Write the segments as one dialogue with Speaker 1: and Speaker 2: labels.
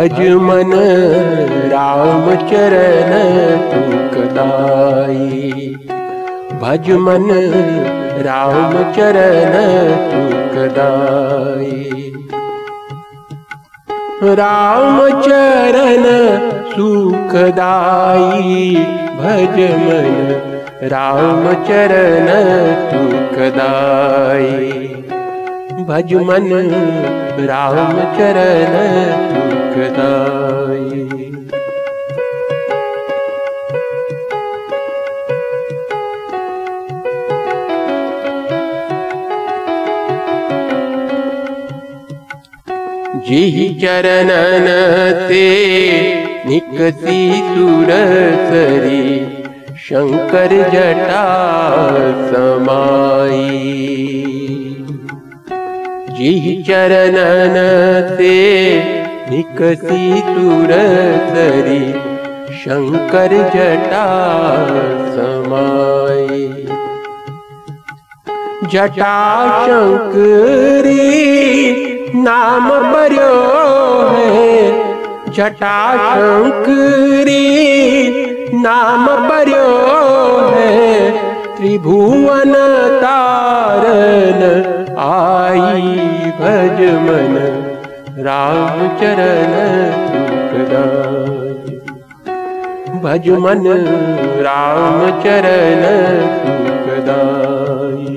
Speaker 1: भज मन राम चरण तुकदाई भज मन तुकदाई राम चरण सुखदाई भज मन राम चरण तुकदाई भज मन राम चरण दुखदाई जी चरणन ते निकसी सुरसरी शंकर जटा समाई जी चरणन ते तुरसरी शंकर जटा समाई। जटा शंकरी नाम बर्यो है। जटा शंकरी नाम बर्यो है। त्रिभुवन तारन आई भज मन राम चरण सुखदाई भज मन राम चरण सुखदाई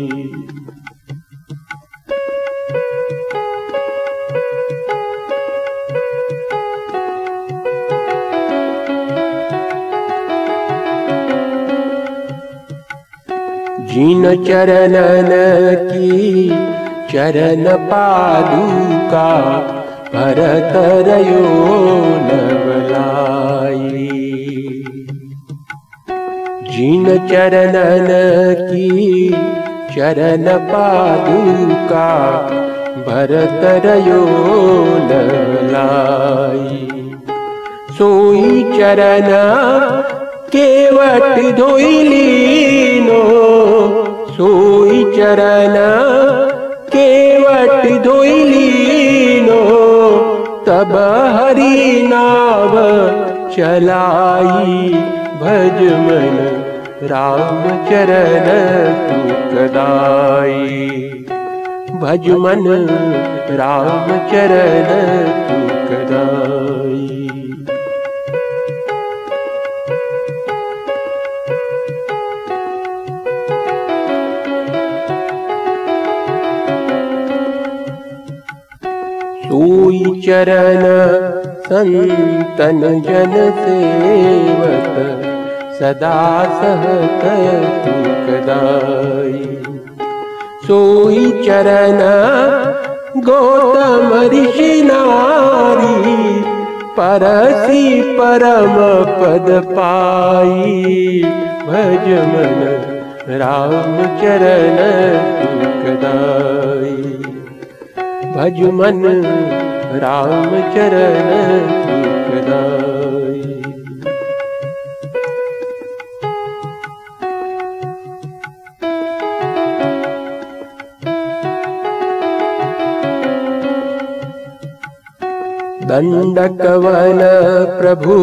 Speaker 1: जिन चरणन की चरण पादुका भरतरयो नवलाई जिन चरणन की चरण पादुका भरतरयो नवलाई सोई चरण केवट धोइलीनो सोई चरण तब हरि नाव चलाई भज मन राम चरण तुकदाई भज मन राम चरण सोई चरण संतन जन सेवक सदा सुखदाई सोई चरण गौतम ऋषि नारी परसी परम पद पाई। भज मन राम चरण सुखदाई भज मन राम चरण सुखदाई दंडकवन प्रभु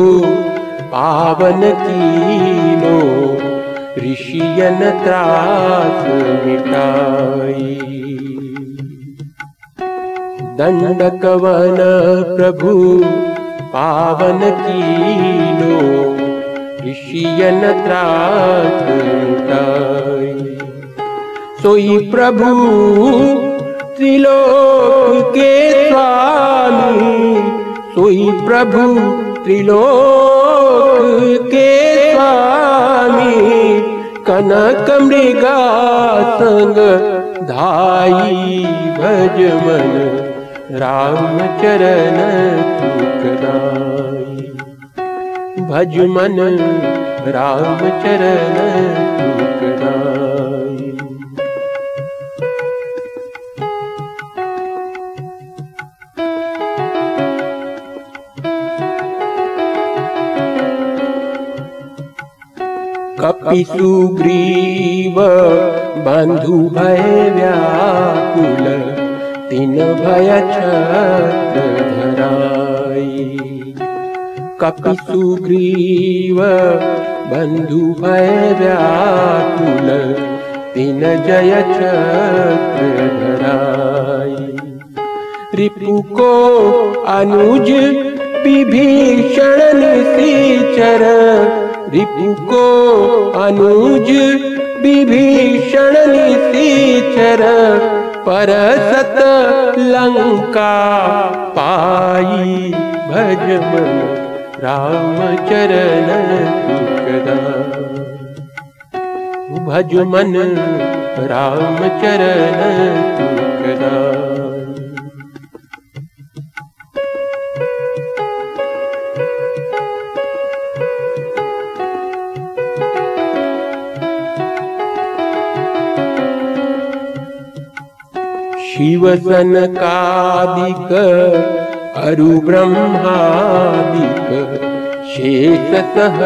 Speaker 1: पावन कीनो ऋषियन त्रास मिटाई दंडकवन प्रभु पावन कीनो ऋषियन सोई प्रभु त्रिलोक स्वामी सोई प्रभु त्रिलोक के स्वामी कनक मृगा संग धाई भज मन राम चरण सुखदाई भज मन राम चरण सुखदाई कपि सुग्रीव बंधु भय व्याकुल तिन भय धराई कपि सुग्रीव बन्धु भय व्याकुल तिन जय रिपु को अनुज विभीषण रिपु को अनुज विभीषण निशीचर परसत लंका पाई भजमन राम चरण सुखदा भजमन राम शिवसनकादिक अरु ब्रह्मादिक शेषतः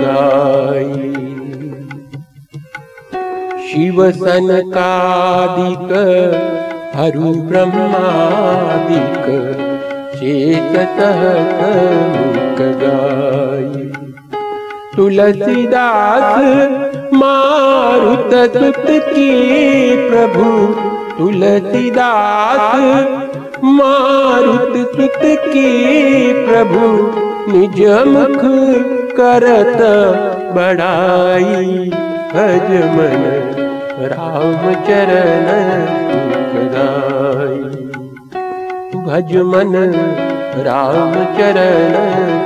Speaker 1: गाय शिवसनकादिक अरु ब्रह्मादिक शेषतः गाय तुलसीदास मारुत की प्रभु तुलसीदास। मारुत की प्रभु निज मुख करत बड़ाई। भज मन राम चरण सुखदाई भज मन राम चरण